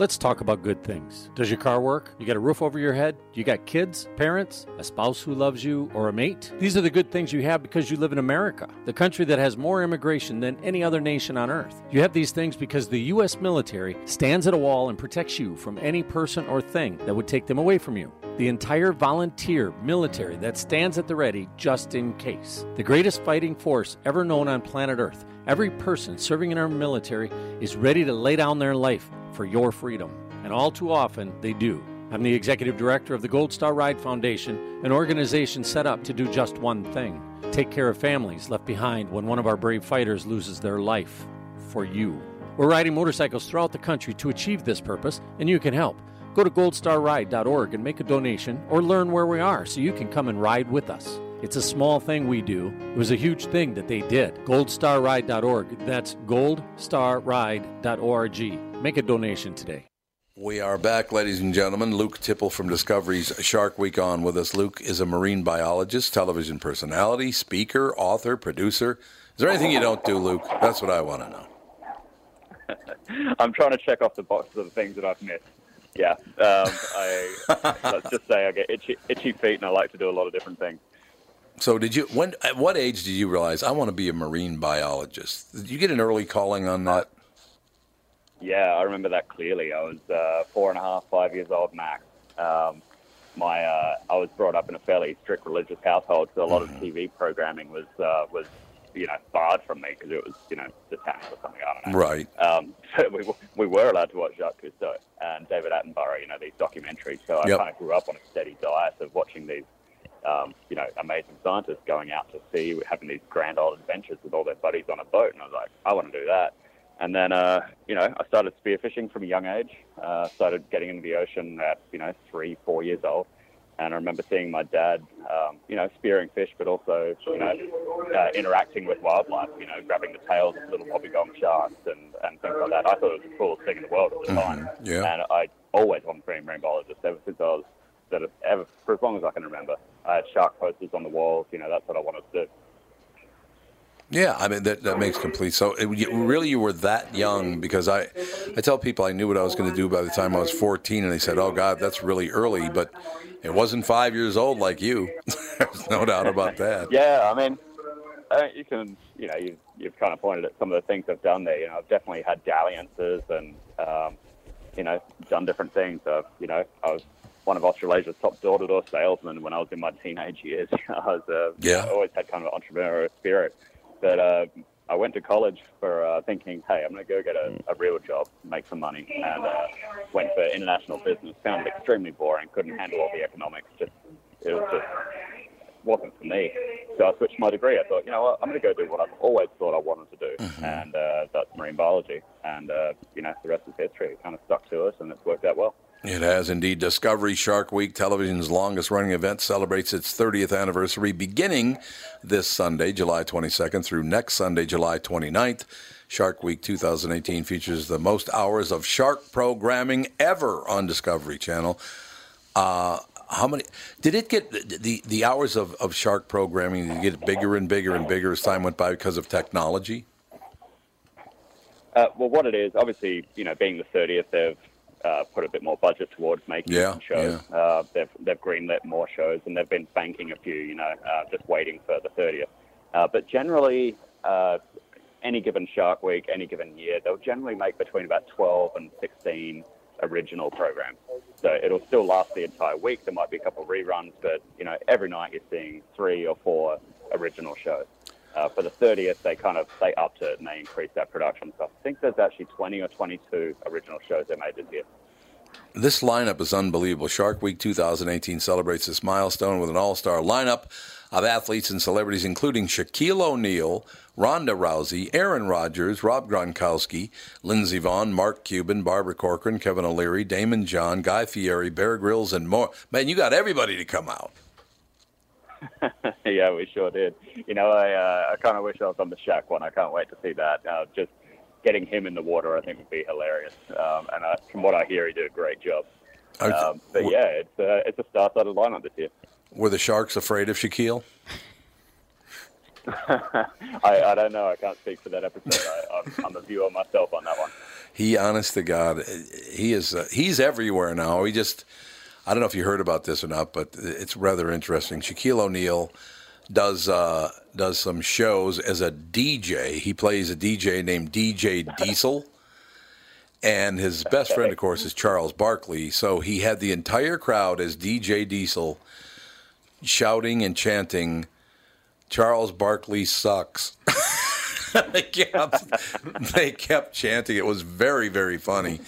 H: Let's talk about good things. Does your car work? You got a roof over your head? You got kids, parents, a spouse who loves you, or a mate? These are the good things you have because you live in America, the country that has more immigration than any other nation on earth. You have these things because the U.S. military stands at a wall and protects you from any person or thing that would take them away from you. The entire volunteer military that stands at the ready just in case. The greatest fighting force ever known on planet Earth. Every person serving in our military is ready to lay down their life for your freedom. And all too often, they do. I'm the executive director of the Gold Star Ride Foundation, an organization set up to do just one thing take care of families left behind when one of our brave fighters loses their life for you. We're riding motorcycles throughout the country to achieve this purpose, and you can help. Go to goldstarride.org and make a donation or learn where we are so you can come and ride with us. It's a small thing we do. It was a huge thing that they did. Goldstarride.org. That's goldstarride.org. Make a donation today.
A: We are back, ladies and gentlemen. Luke Tipple from Discovery's Shark Week on with us. Luke is a marine biologist, television personality, speaker, author, producer. Is there anything you don't do, Luke? That's what I want to know. *laughs*
G: I'm trying to check off the boxes of the things that I've missed. Yeah, um, I *laughs* let's just say I get itchy, itchy feet, and I like to do a lot of different things.
A: So, did you? When? At what age did you realize I want to be a marine biologist? Did you get an early calling on that?
G: Yeah, I remember that clearly. I was uh, four and a half, five years old max. Um, my uh, I was brought up in a fairly strict religious household, so a lot of TV programming was uh, was you know barred from me because it was you know satanic or something. I don't know.
A: Right.
G: Um, *laughs* so we, we were allowed to watch Jacques Cousteau and David Attenborough, you know, these documentaries. So I
A: Yep.
G: kind of grew up on a steady diet of watching these, um, you know, amazing scientists going out to sea, having these grand old adventures with all their buddies on a boat. And I was like, I want to do that. And then, uh, you know, I started spearfishing from a young age. Uh, started getting into the ocean at, you know, three, four years old. And I remember seeing my dad, um, you know, spearing fish, but also, you know, uh, interacting with wildlife, you know, grabbing the tails of little wobbegong sharks and, and things like that. I thought it was the coolest thing in the world at the time.
A: yeah.
G: And I always wanted to be a marine biologist ever since I was, that ever, for as long as I can remember. I had shark posters on the walls, you know, that's what I wanted to do.
A: Yeah, I mean that, that makes complete. So it, really, you were that young because I, I tell people I knew what I was going to do by the time I was 14, and they said, "Oh God, that's really early." But it wasn't five years old like you. *laughs* There's no doubt about that.
G: Yeah, I mean, uh, you can, you know, you've, you've kind of pointed at some of the things I've done there. You know, I've definitely had dalliances and, um, you know, done different things. I've, you know, I was one of Australasia's top door-to-door salesmen when I was in my teenage years. *laughs* I was, uh,
A: Yeah.
G: I always had kind of an entrepreneurial spirit. But uh, I went to college for uh, thinking, hey, I'm going to go get a, a real job, make some money, and uh, went for international business. Found it extremely boring. Couldn't handle all the economics. Just it was just wasn't for me. So I switched my degree. I thought, you know what, I'm going to go do what I've always thought I wanted to do,
A: Mm-hmm.
G: and uh, that's marine biology. And uh, you know, the rest is history. It kind of stuck to us, and it's worked out well.
A: It has indeed. Discovery Shark Week, television's longest running event, celebrates its 30th anniversary beginning this Sunday, July 22nd, through next Sunday, July 29th. Shark Week 2018 features the most hours of shark programming ever on Discovery Channel. Uh, how many did it get the the hours of, of shark programming did get bigger and bigger and bigger as time went by because of technology?
G: Uh, well, what it is, obviously, you know, being the 30th, they've uh, put a bit more budget towards making
A: Yeah,
G: shows. Uh, they've they've greenlit more shows, and they've been banking a few, you know, uh, just waiting for the 30th. Uh, but generally, uh, any given Shark Week, any given year, they'll generally make between about 12 and 16 original programs. So it'll still last the entire week. There might be a couple of reruns, but you know, every night you're seeing three or four original shows. Uh, for the 30th, they kind of they upped it and they increased that production. So I think there's actually 20 or 22 original shows they made this year.
A: This lineup is unbelievable. Shark Week 2018 celebrates this milestone with an all star lineup of athletes and celebrities, including Shaquille O'Neal, Ronda Rousey, Aaron Rodgers, Rob Gronkowski, Lindsey Vonn, Mark Cuban, Barbara Corcoran, Kevin O'Leary, Daymond John, Guy Fieri, Bear Grylls, and more. Man, you got everybody to come out. *laughs*
G: yeah, we sure did. You know, I uh, I kind of wish I was on the Shaq one. I can't wait to see that. Uh, just getting him in the water, I think, would be hilarious. Um, and uh, from what I hear, he did a great job. Um, but yeah, it's uh, it's a star-studded lineup this year.
A: Were the Sharks afraid of Shaquille? *laughs*
G: I, I don't know. I can't speak for that episode. I, I'm, I'm a viewer myself on that one.
A: He, honest to God, he is. Uh, he's everywhere now. He just. I don't know if you heard about this or not, but it's rather interesting. Shaquille O'Neal does uh, does some shows as a DJ. He plays a DJ named DJ Diesel, and his best friend, of course, is Charles Barkley. So he had the entire crowd as DJ Diesel shouting and chanting, "Charles Barkley sucks." *laughs* they kept they kept chanting. It was very very funny.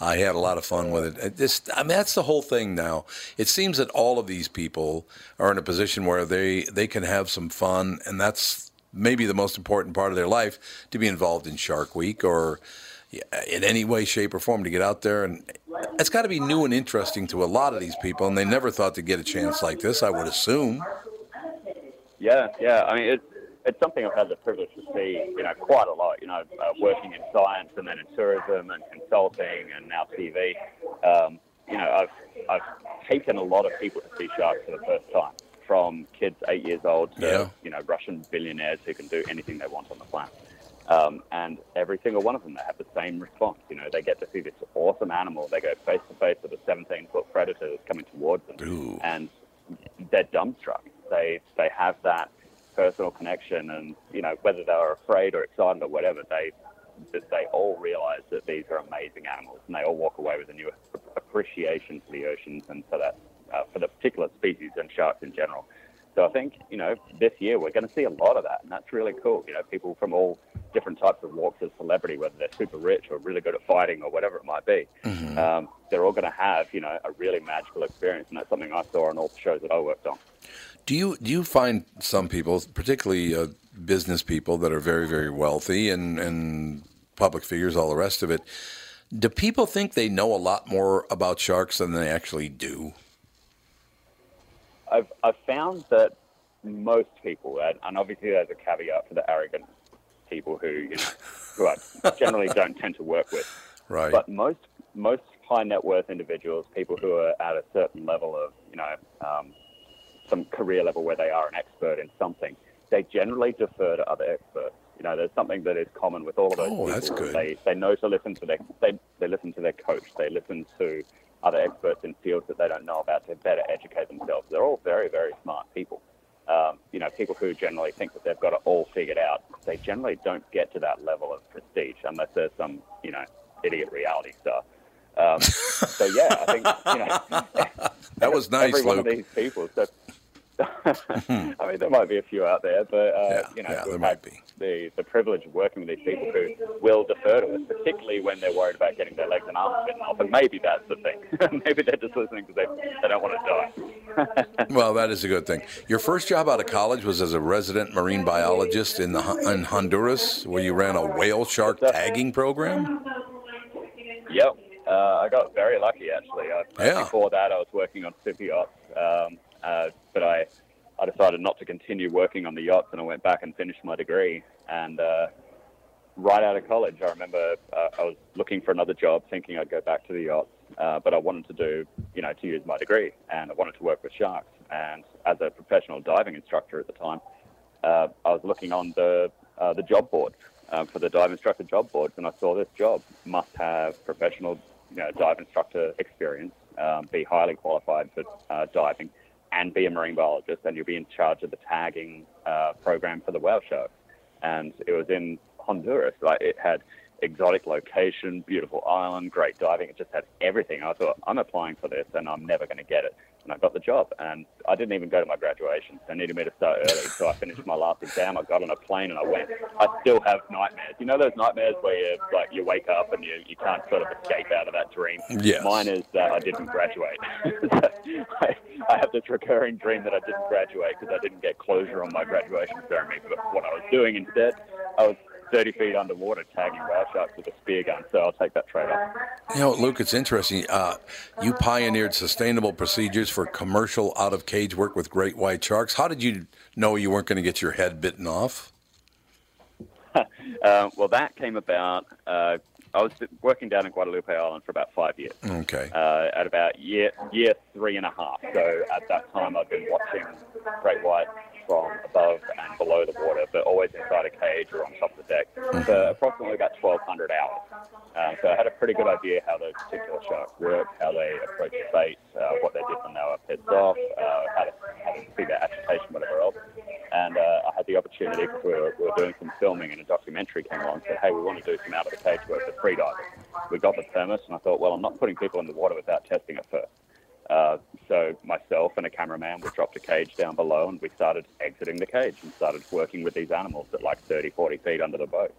A: I had a lot of fun with it. just, I mean, that's the whole thing now. It seems that all of these people are in a position where they, they can have some fun, and that's maybe the most important part of their life to be involved in Shark Week or in any way, shape, or form to get out there. And it's got to be new and interesting to a lot of these people, and they never thought to get a chance like this, I would assume.
G: Yeah, yeah. I mean, it's it's something I've had the privilege to see, you know, quite a lot. You know, uh, working in science and then in tourism and consulting and now TV. Um, you know, I've I've taken a lot of people to see sharks for the first time, from kids eight years old to
A: Yeah.
G: you know Russian billionaires who can do anything they want on the planet. Um, and every single one of them, they have the same response. You know, they get to see this awesome animal. They go face to face with a 17 foot predator that's coming towards them, and they're dumbstruck. They they have that personal connection, and you know whether they're afraid or excited or whatever, they that they all realize that these are amazing animals, and they all walk away with a new appreciation for the oceans and for that uh, for the particular species and sharks in general. So I think you know this year we're going to see a lot of that, and that's really cool. You know, people from all different types of walks of celebrity, whether they're super rich or really good at fighting or whatever it might be, um, they're all going to have you know a really magical experience, and that's something I saw on all the shows that I worked on.
A: Do you do you find some people, particularly uh, business people that are very very wealthy and and public figures, all the rest of it, do people think they know a lot more about sharks than they actually do?
G: I've I've found that most people, and, and obviously there's a caveat for the arrogant people who you know who I generally don't tend to work with.
A: Right.
G: But most most high net worth individuals, people who are at a certain level of you know um, some career level where they are an expert in something, they generally defer to other experts. You know, there's something that is common with all of those
A: Oh,
G: people.
A: that's good.
G: They they know to listen to their they they listen to their coach. They listen to other experts in fields that they don't know about to better educate themselves. They're all very very smart people. Um, you know, people who generally think that they've got it all figured out. They generally don't get to that level of prestige unless there's some you know idiot reality star. Um, so yeah, I think you know *laughs*
A: That was nice,
G: every one of these people. So *laughs* I mean, there might be a few out there, but uh,
A: Yeah,
G: you know,
A: yeah, there might be.
G: the the privilege of working with these people who will defer to us, particularly when they're worried about getting their legs and arms bitten off. And maybe that's the thing. *laughs* maybe they're just listening because they, they don't want to die.
A: Well, that is a good thing. Your first job out of college was as a resident marine biologist in the in Honduras, where you ran a whale shark tagging program.
G: Yep. Uh, I got very lucky actually. I,
A: Yeah.
G: Before that, I was working on super yachts, um, uh, but I I decided not to continue working on the yachts, and I went back and finished my degree. And uh, right out of college, I remember uh, I was looking for another job, thinking I'd go back to the yachts, uh, but I wanted to do you know to use my degree, and I wanted to work with sharks. And as a professional diving instructor at the time, uh, I was looking on the uh, the job board um, for the dive instructor job boards, and I saw this job must have professional you know, dive instructor experience, um, be highly qualified for uh, diving, and be a marine biologist, and you'll be in charge of the tagging uh, program for the whale sharks. And it was in Honduras. Like it had exotic location, beautiful island, great diving. It just had everything. I thought I'm applying for this, and I'm never going to get it. And I got the job, and I didn't even go to my graduation. They needed me to start early, so I finished my last exam. I got on a plane and I went. I still have nightmares. You know those nightmares where you like you wake up and you, you can't sort of escape out of that dream.
A: Yes.
G: Mine is that I didn't graduate. *laughs* I, I have this recurring dream that I didn't graduate because I didn't get closure on my graduation ceremony. But what I was doing instead, I was 30 feet underwater tagging whale sharks with a spear gun. So I'll take that trade off.
A: You know, Luke, it's interesting. Uh, you pioneered sustainable procedures for commercial out of cage work with great white sharks. How did you know you weren't going to get your head bitten off? *laughs*
G: Uh, well, that came about. Uh, I was working down in Guadalupe Island for about five years.
A: Okay.
G: Uh, at about year year three and a half. So at that time, I'd been watching great whites from above and below the water, but always inside a cage or on top of the deck for approximately about 1,200 hours. Uh, so I had a pretty good idea how those particular sharks work, how they approach the bait, uh, what they did when they were pissed off, uh, how, to, how to see their agitation, whatever else. And uh, I had the opportunity because we were, we were doing some filming and a documentary came along and said, hey, we want to do some out of the cage work for freediving. We got the permit and I thought, well, I'm not putting people in the water without testing it first. And a cameraman, we dropped a cage down below and we started exiting the cage and started working with these animals at like 30, 40 feet under the boat.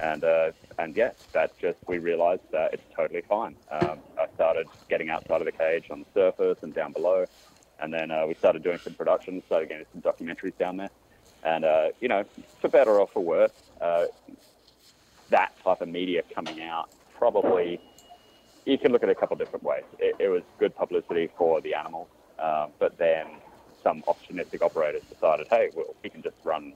G: And uh, and yes, that just we realised that it's totally fine. Um, I started getting outside of the cage on the surface and down below, and then uh, we started doing some productions, started getting some documentaries down there, and uh, you know, for better or for worse, uh, that type of media coming out probably you can look at it a couple different ways. It, it was good publicity for the animals, uh, but then some opportunistic operators decided, hey, well, we can just run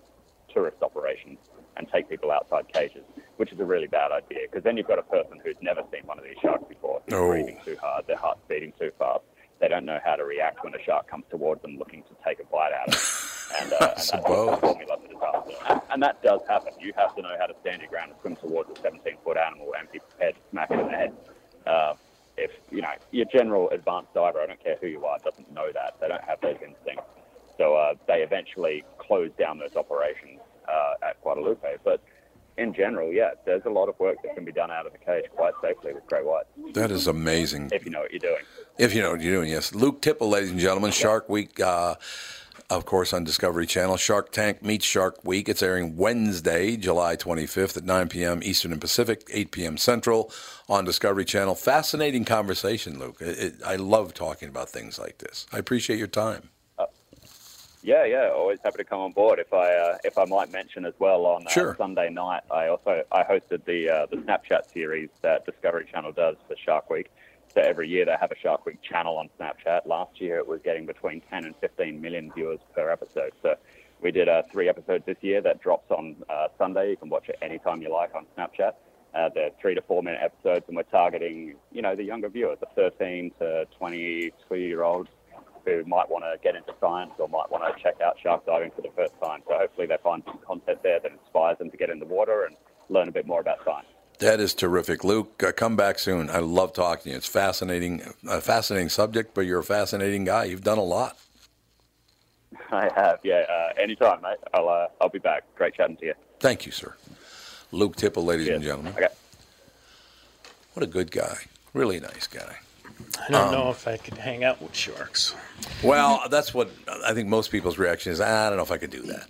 G: tourist operations and take people outside cages, which is a really bad idea because then you've got a person who's never seen one of these sharks before, who's
A: Oh.
G: breathing too hard, their heart's beating too fast. They don't know how to react when a shark comes towards them looking to take a bite out of them. *laughs* And, uh, and that's the formula for disaster. And, and that does happen. You have to know how to stand your ground and swim towards a 17 foot animal and be prepared to smack it in the head. Uh, if you know your general advanced diver, I don't care who you are, doesn't know that. They don't have those instincts. So uh, they eventually closed down those operations uh, at Guadalupe. But in general, yeah, there's a lot of work that can be done out of the cage quite safely with great whites
A: That is amazing.
G: if you know what you're doing.
A: If you know what you're doing, yes. Luke Tipple, ladies and gentlemen, Shark Week, uh, of course, on Discovery Channel. Shark Tank meets Shark Week. It's airing Wednesday, July 25th at 9 p.m. Eastern and Pacific, 8 p.m. Central on Discovery Channel. Fascinating conversation, Luke. It, it, I love talking about things like this. I appreciate your time.
G: Yeah, yeah, always happy to come on board. If I uh, if I might mention as well on uh,
A: Sure.
G: Sunday night, I also I hosted the uh, the Snapchat series that Discovery Channel does for Shark Week. So every year they have a Shark Week channel on Snapchat. Last year it was getting between 10 and 15 million viewers per episode. So we did uh, three episodes this year that drops on uh, Sunday. You can watch it anytime you like on Snapchat. Uh, they're three to four minute episodes, and we're targeting you know the younger viewers, the 13 to 22 year olds who might want to get into science or might want to check out shark diving for the first time. So hopefully they find some content there that inspires them to get in the water and learn a bit more about science.
A: That is terrific, Luke. Uh, come back soon. I love talking to you. It's fascinating, a fascinating subject, but you're a fascinating guy. You've done a lot. *laughs*
G: I have, yeah. Uh, anytime, mate. I'll uh, I'll be back. Great chatting to you.
A: Thank you, sir. Luke Tipple, ladies and gentlemen.
G: Okay.
A: What a good guy. Really nice guy.
E: I don't
A: Um,
E: know if I could hang out with sharks.
A: Well, that's what I think most people's reaction is. I don't know if I could do that.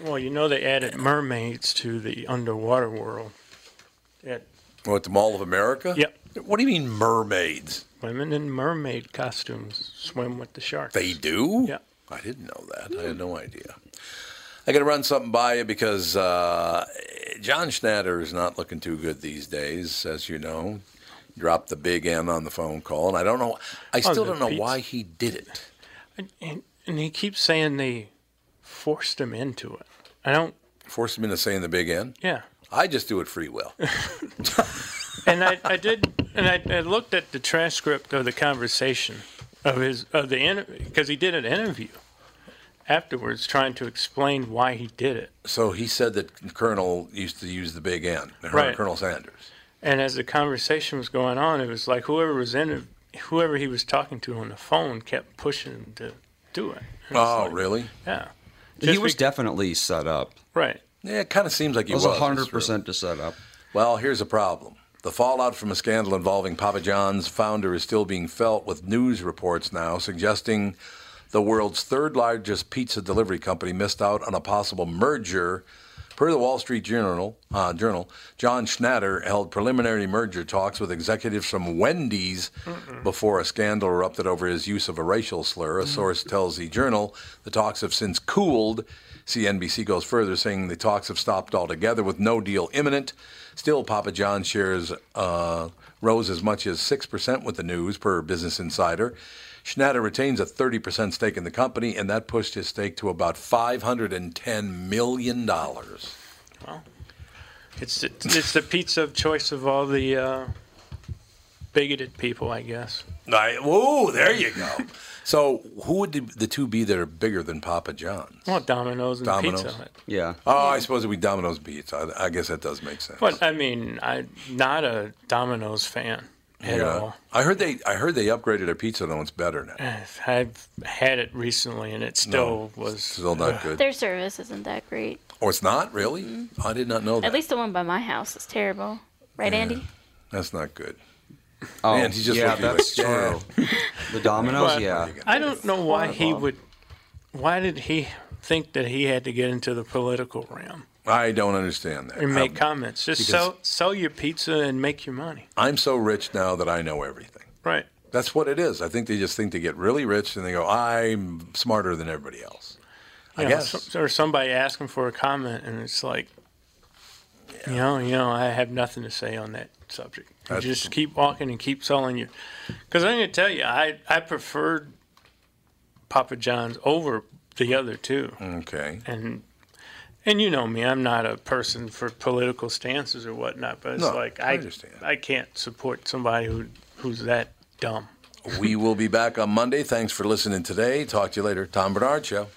E: Well, you know they added mermaids to the underwater world.
A: What the Mall of America?
E: Yep.
A: What do you mean mermaids?
E: women in mermaid costumes swim with the sharks.
A: They do?
E: Yeah.
A: I didn't know that. I had no idea. I got to run something by you because uh, John Schnatter is not looking too good these days, as you know. Dropped the big N on the phone call, and I don't know. I
E: Oh,
A: still
E: the
A: don't know
E: pizza.
A: why he did it.
E: And, and, and he keeps saying they forced him into it. I don't.
A: Forced him into saying the big N.
E: Yeah.
A: I just do it free will. *laughs*
E: and I, I did, and I, I looked at the transcript of the conversation of his of the interview because he did an interview afterwards trying to explain why he did it.
A: So he said that Colonel used to use the big N,
E: Right.
A: Colonel Sanders.
E: And as the conversation was going on, it was like whoever was in whoever he was talking to on the phone kept pushing him to do it. And it's
A: Oh,
E: like,
A: really?
E: Yeah.
D: he was
E: be-
D: definitely set up.
E: right.
A: Yeah, it kind of seems like he
D: It
A: was.
D: was 100% to set up.
A: Well, here's a problem. The fallout from a scandal involving Papa John's founder is still being felt, with news reports now suggesting the world's third largest pizza delivery company missed out on a possible merger. Per the Wall Street Journal, uh, Journal, John Schnatter held preliminary merger talks with executives from Wendy's before a scandal erupted over his use of a racial slur. A source tells the Journal the talks have since cooled. CNBC goes further, saying the talks have stopped altogether with no deal imminent. Still, Papa John shares uh, rose as much as 6% with the news, per Business Insider. Schnatter retains a 30% stake in the company, and that pushed his stake to about $510 million.
E: Well, It's it's the pizza of choice of all the uh, bigoted people, I guess.
A: Right. Whoa, there you go. *laughs* So, who would the, the two be that are bigger than Papa John's?
E: Well, Domino's and
A: Domino's?
E: Pizza Hut.
D: Yeah.
A: Oh, I suppose it would be Domino's Pizza. I, I guess that does make sense.
E: But I mean, I'm not a Domino's fan at
A: Yeah.
E: all.
A: I heard they I heard they upgraded their pizza though it's better now.
E: Eh, I've had it recently, and it still
A: No,
E: was
A: still not good.
C: Their service isn't that great.
A: Oh, it's not really. Mm-hmm. I did not know that.
C: At least the one by my house is terrible. Right, Andy?
A: That's not good.
D: Oh,
A: Man, he's just
D: yeah,
A: looking
D: that's
A: like, yeah.
D: true. *laughs* The Domino's,
E: But
D: yeah.
E: I don't know why he would. Why did he think that he had to get into the political realm
A: I don't understand that.
E: and make
A: I'm,
E: comments? Just sell sell your pizza and make your money.
A: I'm so rich now that I know everything.
E: Right.
A: That's what it is. I think they just think they get really rich and they go, I'm smarter than everybody else. I
E: know,
A: guess.
E: some- or somebody asking for a comment, and it's like, you know, you know, I have nothing to say on that subject. You
A: That's-
E: just keep walking and keep selling you. Because I'm going to tell you, I I preferred Papa John's over the other two,
A: Okay.
E: and and you know me, I'm not a person for political stances or whatnot, but it's
A: No,
E: like
A: I
E: I
A: understand.
E: I can't support somebody who who's that dumb.
A: we will be back on Monday. Thanks for listening today. Talk to you later. Tom Barnard Show.